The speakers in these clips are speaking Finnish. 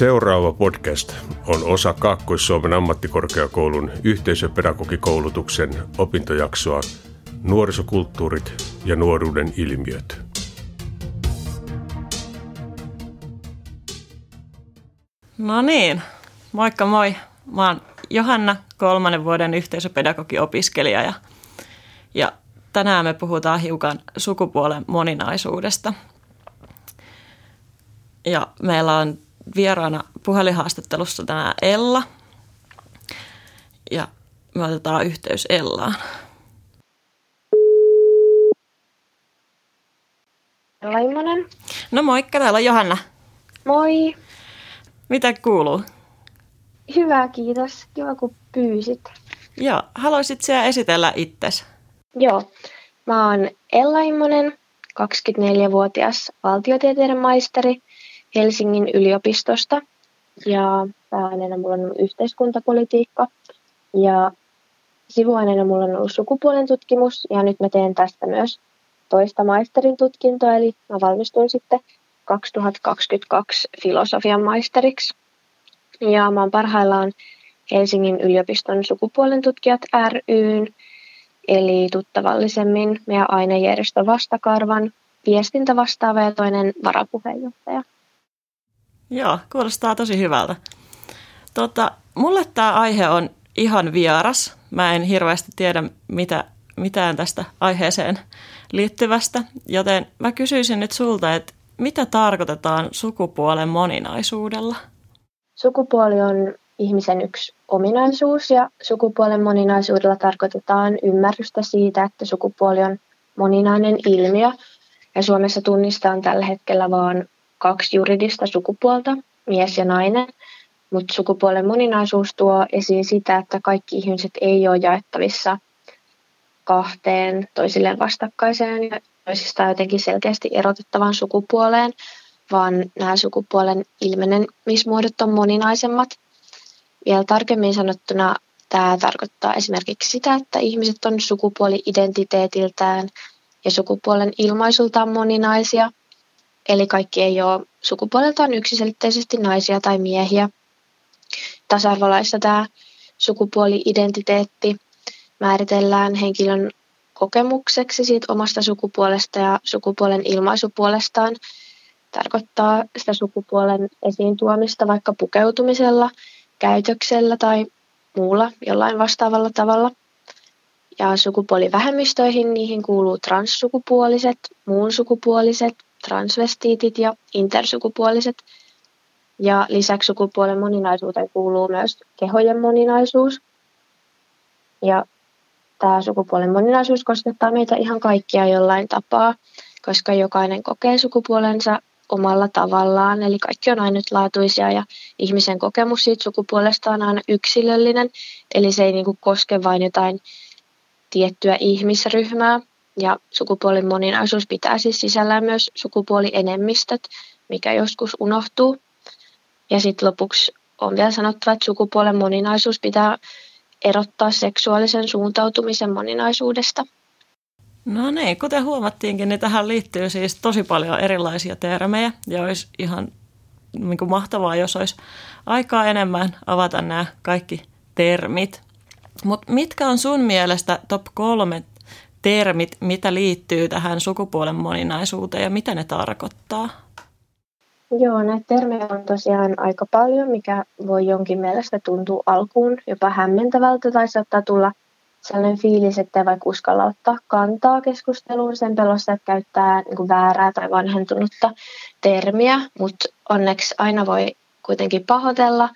Seuraava podcast on osa Kaakkois-Suomen ammattikorkeakoulun yhteisöpedagogikoulutuksen opintojaksoa Nuorisokulttuurit ja nuoruuden ilmiöt. No niin, moikka moi. Mä oon Johanna, kolmannen vuoden yhteisöpedagogiopiskelija ja, ja tänään me puhutaan hiukan sukupuolen moninaisuudesta. Ja meillä on vieraana puhelinhaastattelussa tänään Ella. Ja me otetaan yhteys Ellaan. Laimonen. No moikka, täällä on Johanna. Moi. Mitä kuuluu? Hyvä, kiitos. Kiva, kun pyysit. Joo, haluaisit siellä esitellä itsesi? Joo, mä oon Ella Immonen, 24-vuotias valtiotieteiden maisteri Helsingin yliopistosta. Ja pääaineena mulla on yhteiskuntapolitiikka. Ja sivuaineena mulla on ollut sukupuolen tutkimus ja nyt mä teen tästä myös toista maisterin tutkintoa, eli mä valmistuin sitten 2022 filosofian maisteriksi. Ja mä oon parhaillaan Helsingin yliopiston sukupuolen tutkijat ryn, eli tuttavallisemmin meidän ainejärjestö Vastakarvan viestintävastaava ja toinen varapuheenjohtaja. Joo, kuulostaa tosi hyvältä. Tota, mulle tämä aihe on ihan vieras. Mä en hirveästi tiedä mitä, mitään tästä aiheeseen liittyvästä, joten mä kysyisin nyt sulta, että mitä tarkoitetaan sukupuolen moninaisuudella? Sukupuoli on ihmisen yksi ominaisuus ja sukupuolen moninaisuudella tarkoitetaan ymmärrystä siitä, että sukupuoli on moninainen ilmiö. Ja Suomessa tunnistaan tällä hetkellä vain kaksi juridista sukupuolta, mies ja nainen. Mutta sukupuolen moninaisuus tuo esiin sitä, että kaikki ihmiset ei ole jaettavissa kahteen toisilleen vastakkaiseen ja toisistaan jotenkin selkeästi erotettavaan sukupuoleen, vaan nämä sukupuolen ilmenemismuodot on moninaisemmat. Vielä tarkemmin sanottuna tämä tarkoittaa esimerkiksi sitä, että ihmiset on sukupuoli-identiteetiltään ja sukupuolen ilmaisultaan moninaisia, eli kaikki ei ole sukupuoleltaan yksiselitteisesti naisia tai miehiä. Tasa-arvolaissa tämä sukupuoli-identiteetti määritellään henkilön kokemukseksi siitä omasta sukupuolesta ja sukupuolen ilmaisupuolestaan tarkoittaa sitä sukupuolen esiin tuomista vaikka pukeutumisella, käytöksellä tai muulla jollain vastaavalla tavalla. Ja sukupuolivähemmistöihin niihin kuuluu transsukupuoliset, muun sukupuoliset, transvestiitit ja intersukupuoliset. Ja lisäksi sukupuolen moninaisuuteen kuuluu myös kehojen moninaisuus. Ja tämä sukupuolen moninaisuus koskettaa meitä ihan kaikkia jollain tapaa, koska jokainen kokee sukupuolensa omalla tavallaan, eli kaikki on ainutlaatuisia ja ihmisen kokemus siitä sukupuolesta on aina yksilöllinen, eli se ei niin koske vain jotain tiettyä ihmisryhmää. Ja sukupuolin moninaisuus pitää siis sisällään myös sukupuolienemmistöt, mikä joskus unohtuu. Ja sitten lopuksi on vielä sanottava, että sukupuolen moninaisuus pitää erottaa seksuaalisen suuntautumisen moninaisuudesta. No niin, kuten huomattiinkin, niin tähän liittyy siis tosi paljon erilaisia termejä ja olisi ihan niin kuin mahtavaa, jos olisi aikaa enemmän avata nämä kaikki termit. Mutta mitkä on sun mielestä top kolme termit, mitä liittyy tähän sukupuolen moninaisuuteen ja mitä ne tarkoittaa? Joo, näitä termejä on tosiaan aika paljon, mikä voi jonkin mielestä tuntua alkuun jopa hämmentävältä tai saattaa tulla sellainen fiilis, että vaikka uskalla ottaa kantaa keskusteluun sen pelossa, että käyttää niin väärää tai vanhentunutta termiä, mutta onneksi aina voi kuitenkin pahoitella,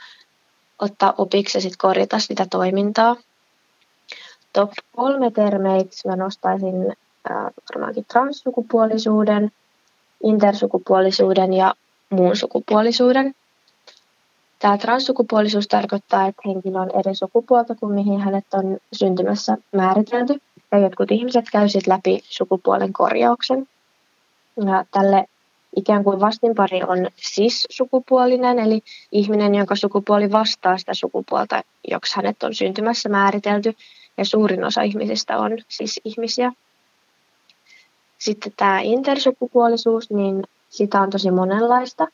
ottaa opiksi ja sitten korjata sitä toimintaa. Top kolme termeiksi mä nostaisin äh, varmaankin transsukupuolisuuden, intersukupuolisuuden ja muun sukupuolisuuden. Tämä transsukupuolisuus tarkoittaa, että henkilö on eri sukupuolta kuin mihin hänet on syntymässä määritelty. Ja jotkut ihmiset käy läpi sukupuolen korjauksen. Ja tälle ikään kuin vastinpari on cis-sukupuolinen, eli ihminen, jonka sukupuoli vastaa sitä sukupuolta, joksi hänet on syntymässä määritelty. Ja suurin osa ihmisistä on siis ihmisiä. Sitten tämä intersukupuolisuus, niin sitä on tosi monenlaista.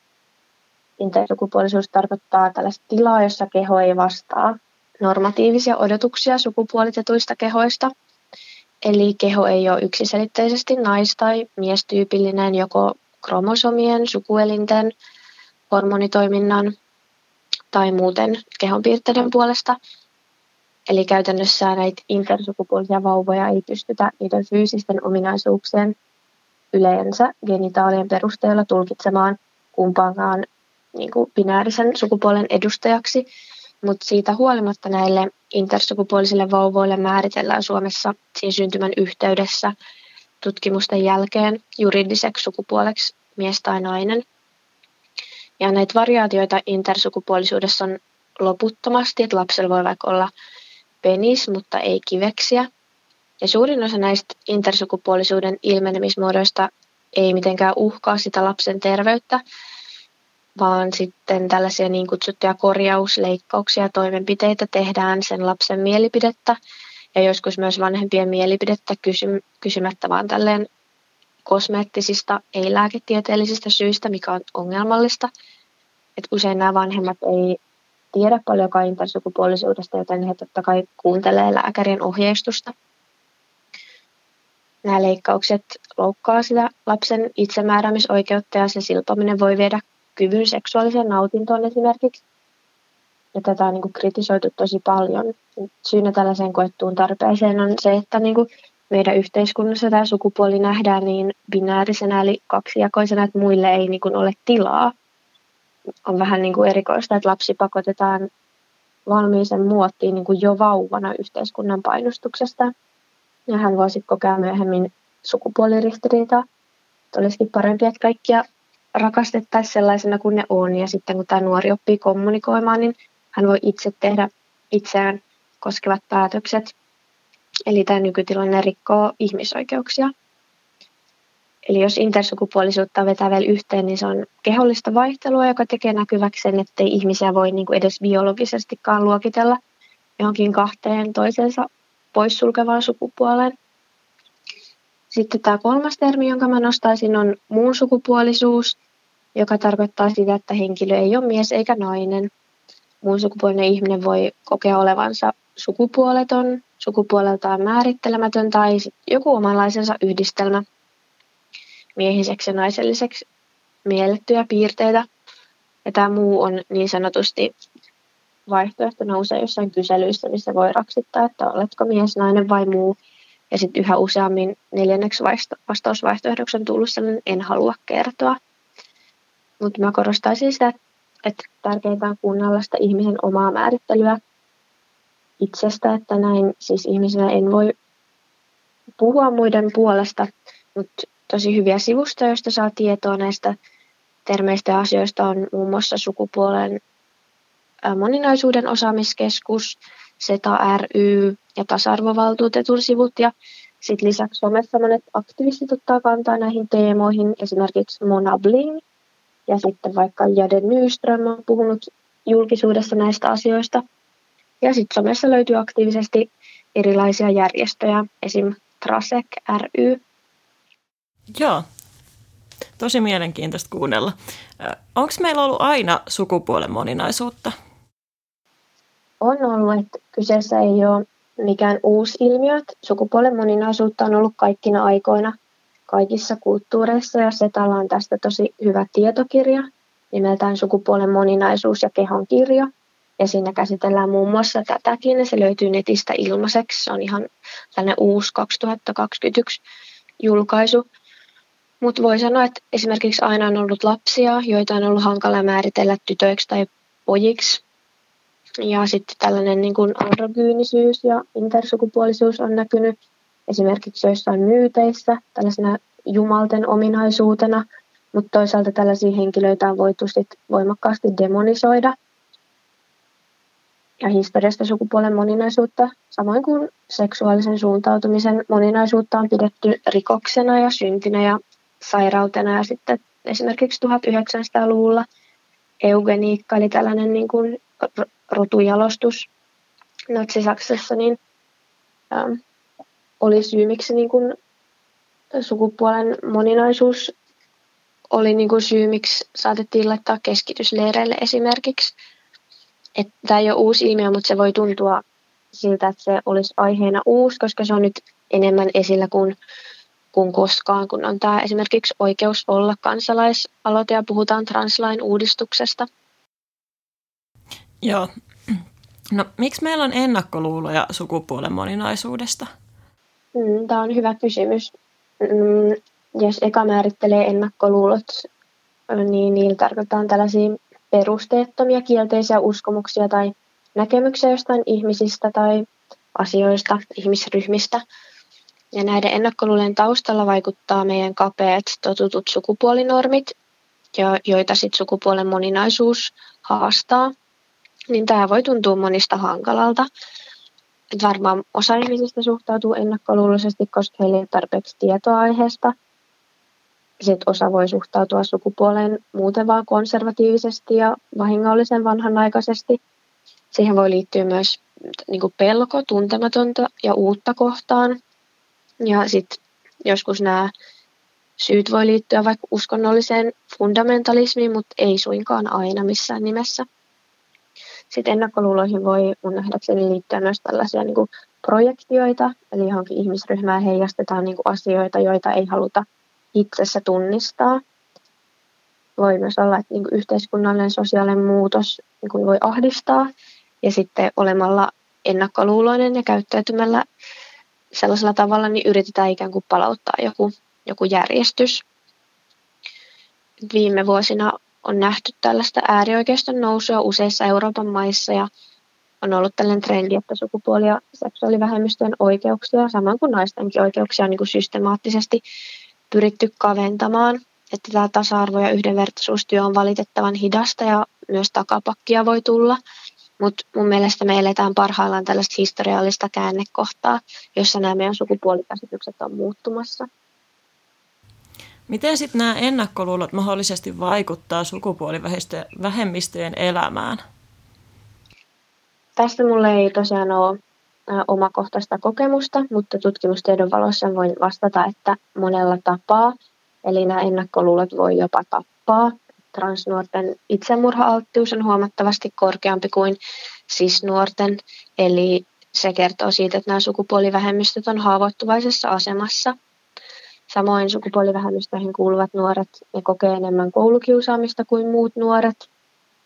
intersukupuolisuus tarkoittaa tällaista tilaa, jossa keho ei vastaa normatiivisia odotuksia sukupuolitetuista kehoista. Eli keho ei ole yksiselitteisesti nais- tai miestyypillinen joko kromosomien, sukuelinten, hormonitoiminnan tai muuten kehonpiirteiden puolesta. Eli käytännössä näitä intersukupuolisia vauvoja ei pystytä niiden fyysisten ominaisuuksien yleensä genitaalien perusteella tulkitsemaan kumpaankaan niin kuin binäärisen sukupuolen edustajaksi, mutta siitä huolimatta näille intersukupuolisille vauvoille määritellään Suomessa siinä syntymän yhteydessä tutkimusten jälkeen juridiseksi sukupuoleksi mies tai nainen. Ja näitä variaatioita intersukupuolisuudessa on loputtomasti, että lapsella voi vaikka olla penis, mutta ei kiveksiä. Ja suurin osa näistä intersukupuolisuuden ilmenemismuodoista ei mitenkään uhkaa sitä lapsen terveyttä, vaan sitten tällaisia niin kutsuttuja korjausleikkauksia ja toimenpiteitä tehdään sen lapsen mielipidettä ja joskus myös vanhempien mielipidettä kysy- kysymättä vaan tälleen kosmeettisista, ei-lääketieteellisistä syistä, mikä on ongelmallista. Et usein nämä vanhemmat ei tiedä paljonkaan intersukupuolisuudesta, joten he totta kai kuuntelee lääkärin ohjeistusta. Nämä leikkaukset loukkaa sitä lapsen itsemääräämisoikeutta ja se silpominen voi viedä kyvyn seksuaaliseen nautintoon esimerkiksi. Ja tätä on niin kuin kritisoitu tosi paljon. Syynä tällaiseen koettuun tarpeeseen on se, että niin kuin meidän yhteiskunnassa tämä sukupuoli nähdään niin binäärisenä eli kaksijakoisena, että muille ei niin kuin ole tilaa. On vähän niin kuin erikoista, että lapsi pakotetaan valmiisen muottiin niin kuin jo vauvana yhteiskunnan painostuksesta. Ja hän voi sitten kokea myöhemmin sukupuoliristiriitaa. Olisikin parempi, että kaikkia rakastettaisiin sellaisena kuin ne on. Ja sitten kun tämä nuori oppii kommunikoimaan, niin hän voi itse tehdä itseään koskevat päätökset. Eli tämä nykytilanne rikkoo ihmisoikeuksia. Eli jos intersukupuolisuutta vetää vielä yhteen, niin se on kehollista vaihtelua, joka tekee näkyväksi sen, ettei ihmisiä voi niin kuin edes biologisestikaan luokitella johonkin kahteen toisensa poissulkevaan sukupuoleen. Sitten tämä kolmas termi, jonka mä nostaisin, on muun sukupuolisuus, joka tarkoittaa sitä, että henkilö ei ole mies eikä nainen. Muun sukupuolinen ihminen voi kokea olevansa sukupuoleton, sukupuoleltaan määrittelemätön tai joku omanlaisensa yhdistelmä miehiseksi ja naiselliseksi miellettyjä piirteitä. Ja tämä muu on niin sanotusti vaihtoehto nousee jossain kyselyissä, missä voi raksittaa, että oletko mies, nainen vai muu. Ja sitten yhä useammin neljänneksi vastausvaihtoehdoksi on tullut sellainen en halua kertoa. Mutta mä korostaisin sitä, että tärkeintä on kuunnella sitä ihmisen omaa määrittelyä itsestä, että näin siis ihmisenä en voi puhua muiden puolesta, mutta tosi hyviä sivustoja, joista saa tietoa näistä termeistä ja asioista on muun muassa sukupuolen moninaisuuden osaamiskeskus, SETA ry ja tasa-arvovaltuutetun sivut ja sitten lisäksi somessa monet aktivistit ottaa kantaa näihin teemoihin, esimerkiksi Mona Bling ja sitten vaikka Jade Nyström on puhunut julkisuudessa näistä asioista. Ja sitten somessa löytyy aktiivisesti erilaisia järjestöjä, esim. Trasek ry. Joo, tosi mielenkiintoista kuunnella. Onko meillä ollut aina sukupuolen moninaisuutta? On ollut, että kyseessä ei ole mikään uusi ilmiö. Sukupuolen moninaisuutta on ollut kaikkina aikoina kaikissa kulttuureissa ja Setalla on tästä tosi hyvä tietokirja nimeltään Sukupuolen moninaisuus ja kehon kirja. Ja siinä käsitellään muun muassa tätäkin ja se löytyy netistä ilmaiseksi. Se on ihan tällainen uusi 2021 julkaisu. Mutta voi sanoa, että esimerkiksi aina on ollut lapsia, joita on ollut hankala määritellä tytöiksi tai pojiksi. Ja sitten tällainen niin kuin androgyynisyys ja intersukupuolisuus on näkynyt esimerkiksi joissain myyteissä tällaisena jumalten ominaisuutena, mutta toisaalta tällaisia henkilöitä on voitu sit voimakkaasti demonisoida. Ja historiasta sukupuolen moninaisuutta, samoin kuin seksuaalisen suuntautumisen moninaisuutta on pidetty rikoksena ja syntinä ja sairautena. Ja sitten esimerkiksi 1900-luvulla eugeniikka, eli tällainen niin kuin rotujalostus Natsi-Saksassa, niin ähm, oli syy, miksi niin kuin sukupuolen moninaisuus oli niin kuin syy, miksi saatettiin laittaa keskitysleireille esimerkiksi. Tämä ei ole uusi ilmiö, mutta se voi tuntua siltä, että se olisi aiheena uusi, koska se on nyt enemmän esillä kuin, kuin koskaan, kun on tämä esimerkiksi oikeus olla kansalaisaloite ja puhutaan translain uudistuksesta. Joo. No, miksi meillä on ennakkoluuloja sukupuolen moninaisuudesta? Mm, tämä on hyvä kysymys. Mm, jos eka määrittelee ennakkoluulot, niin niillä tarkoitetaan tällaisia perusteettomia kielteisiä uskomuksia tai näkemyksiä jostain ihmisistä tai asioista, ihmisryhmistä. Ja näiden ennakkoluulen taustalla vaikuttaa meidän kapeat totutut sukupuolinormit, joita sitten sukupuolen moninaisuus haastaa. Niin tämä voi tuntua monista hankalalta. Et varmaan osa ihmisistä suhtautuu ennakkoluuloisesti, koska heillä ei tarpeeksi tietoa aiheesta. Sitten osa voi suhtautua sukupuoleen muuten vaan konservatiivisesti ja vahingollisen vanhanaikaisesti. Siihen voi liittyä myös niin pelko, tuntematonta ja uutta kohtaan. Ja sitten joskus nämä syyt voi liittyä vaikka uskonnolliseen fundamentalismiin, mutta ei suinkaan aina missään nimessä. Sitten ennakkoluuloihin voi mun nähdäkseni liittyä myös tällaisia niin kuin projektioita, eli johonkin ihmisryhmään heijastetaan niin kuin asioita, joita ei haluta itsessä tunnistaa. Voi myös olla, että niin kuin yhteiskunnallinen sosiaalinen muutos niin kuin voi ahdistaa, ja sitten olemalla ennakkoluuloinen ja käyttäytymällä sellaisella tavalla, niin yritetään ikään kuin palauttaa joku, joku järjestys. Viime vuosina on nähty tällaista äärioikeiston nousua useissa Euroopan maissa ja on ollut tällainen trendi, että sukupuoli- ja seksuaalivähemmistöjen oikeuksia, samoin kuin naistenkin oikeuksia, on niin kuin systemaattisesti pyritty kaventamaan. Että tämä tasa-arvo- ja yhdenvertaisuustyö on valitettavan hidasta ja myös takapakkia voi tulla. Mutta mun mielestä me eletään parhaillaan tällaista historiallista käännekohtaa, jossa nämä meidän sukupuolikäsitykset on muuttumassa. Miten sitten nämä ennakkoluulot mahdollisesti vaikuttaa sukupuolivähemmistöjen elämään? Tästä mulle ei tosiaan ole omakohtaista kokemusta, mutta tutkimustiedon valossa voin vastata, että monella tapaa, eli nämä ennakkoluulot voi jopa tappaa. Transnuorten itsemurha-alttius on huomattavasti korkeampi kuin cis-nuorten, eli se kertoo siitä, että nämä sukupuolivähemmistöt on haavoittuvaisessa asemassa – Samoin sukupuolivähemmistöihin kuuluvat nuoret ne kokee enemmän koulukiusaamista kuin muut nuoret.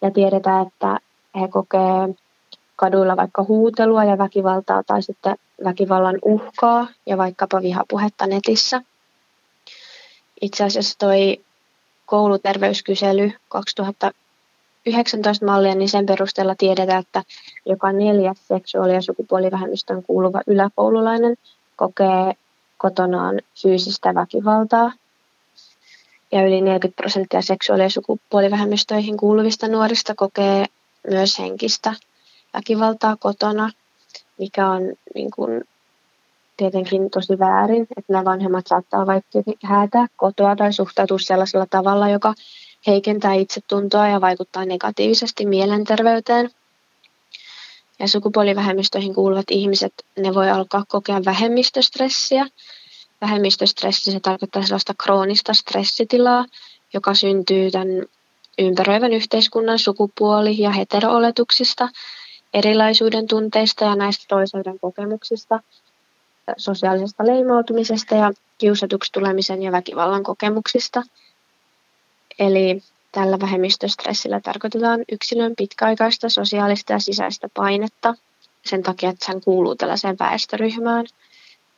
Ja tiedetään, että he kokee kaduilla vaikka huutelua ja väkivaltaa tai sitten väkivallan uhkaa ja vaikkapa vihapuhetta netissä. Itse asiassa toi kouluterveyskysely 2019 mallia, niin sen perusteella tiedetään, että joka neljäs seksuaali- ja sukupuolivähemmistöön kuuluva yläkoululainen kokee kotonaan fyysistä väkivaltaa. Ja yli 40 prosenttia seksuaali- ja sukupuolivähemmistöihin kuuluvista nuorista kokee myös henkistä väkivaltaa kotona, mikä on niin kuin, tietenkin tosi väärin, että nämä vanhemmat saattaa vaikka häätää kotoa tai suhtautua sellaisella tavalla, joka heikentää itsetuntoa ja vaikuttaa negatiivisesti mielenterveyteen. Ja sukupuolivähemmistöihin kuuluvat ihmiset, ne voi alkaa kokea vähemmistöstressiä. Vähemmistöstressi se tarkoittaa sellaista kroonista stressitilaa, joka syntyy tämän ympäröivän yhteiskunnan sukupuoli- ja heterooletuksista, erilaisuuden tunteista ja näistä toiseuden kokemuksista, sosiaalisesta leimautumisesta ja kiusatuksi tulemisen ja väkivallan kokemuksista. Eli Tällä vähemmistöstressillä tarkoitetaan yksilön pitkäaikaista sosiaalista ja sisäistä painetta sen takia, että hän kuuluu tällaiseen väestöryhmään,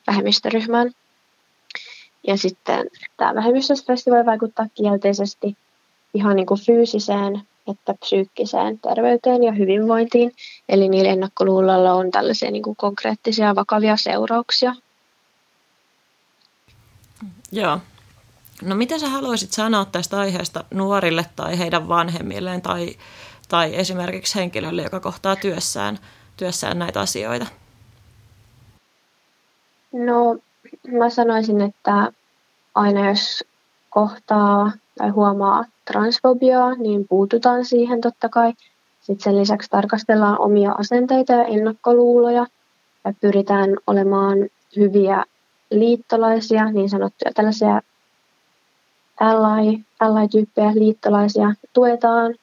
vähemmistöryhmään. Ja sitten tämä vähemmistöstressi voi vaikuttaa kielteisesti ihan niin kuin fyysiseen että psyykkiseen terveyteen ja hyvinvointiin. Eli niillä ennakkoluuloilla on tällaisia niin kuin konkreettisia vakavia seurauksia. Joo, No mitä sä haluaisit sanoa tästä aiheesta nuorille tai heidän vanhemmilleen tai, tai esimerkiksi henkilölle, joka kohtaa työssään, työssään näitä asioita? No mä sanoisin, että aina jos kohtaa tai huomaa transfobiaa, niin puututaan siihen totta kai. Sitten sen lisäksi tarkastellaan omia asenteita ja ennakkoluuloja ja pyritään olemaan hyviä liittolaisia, niin sanottuja tällaisia ally, ally-tyyppejä, liittolaisia. Tuetaan,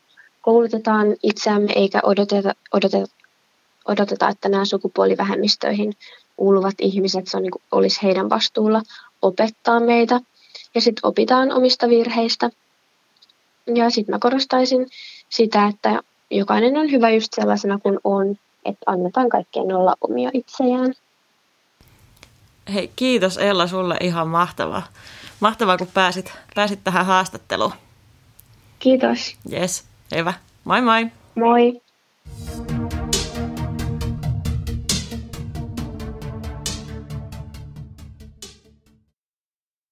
koulutetaan itseämme eikä odoteta, odoteta, odoteta että nämä sukupuolivähemmistöihin kuuluvat ihmiset, se on, niin kuin, olisi heidän vastuulla opettaa meitä. Ja sitten opitaan omista virheistä. Ja sitten mä korostaisin sitä, että jokainen on hyvä just sellaisena kuin on, että annetaan kaikkien olla omia itsejään. Hei, kiitos Ella sulle ihan mahtavaa. Mahtavaa, kun pääsit, pääsit tähän haastatteluun. Kiitos. Yes, hyvä. Moi moi. Moi.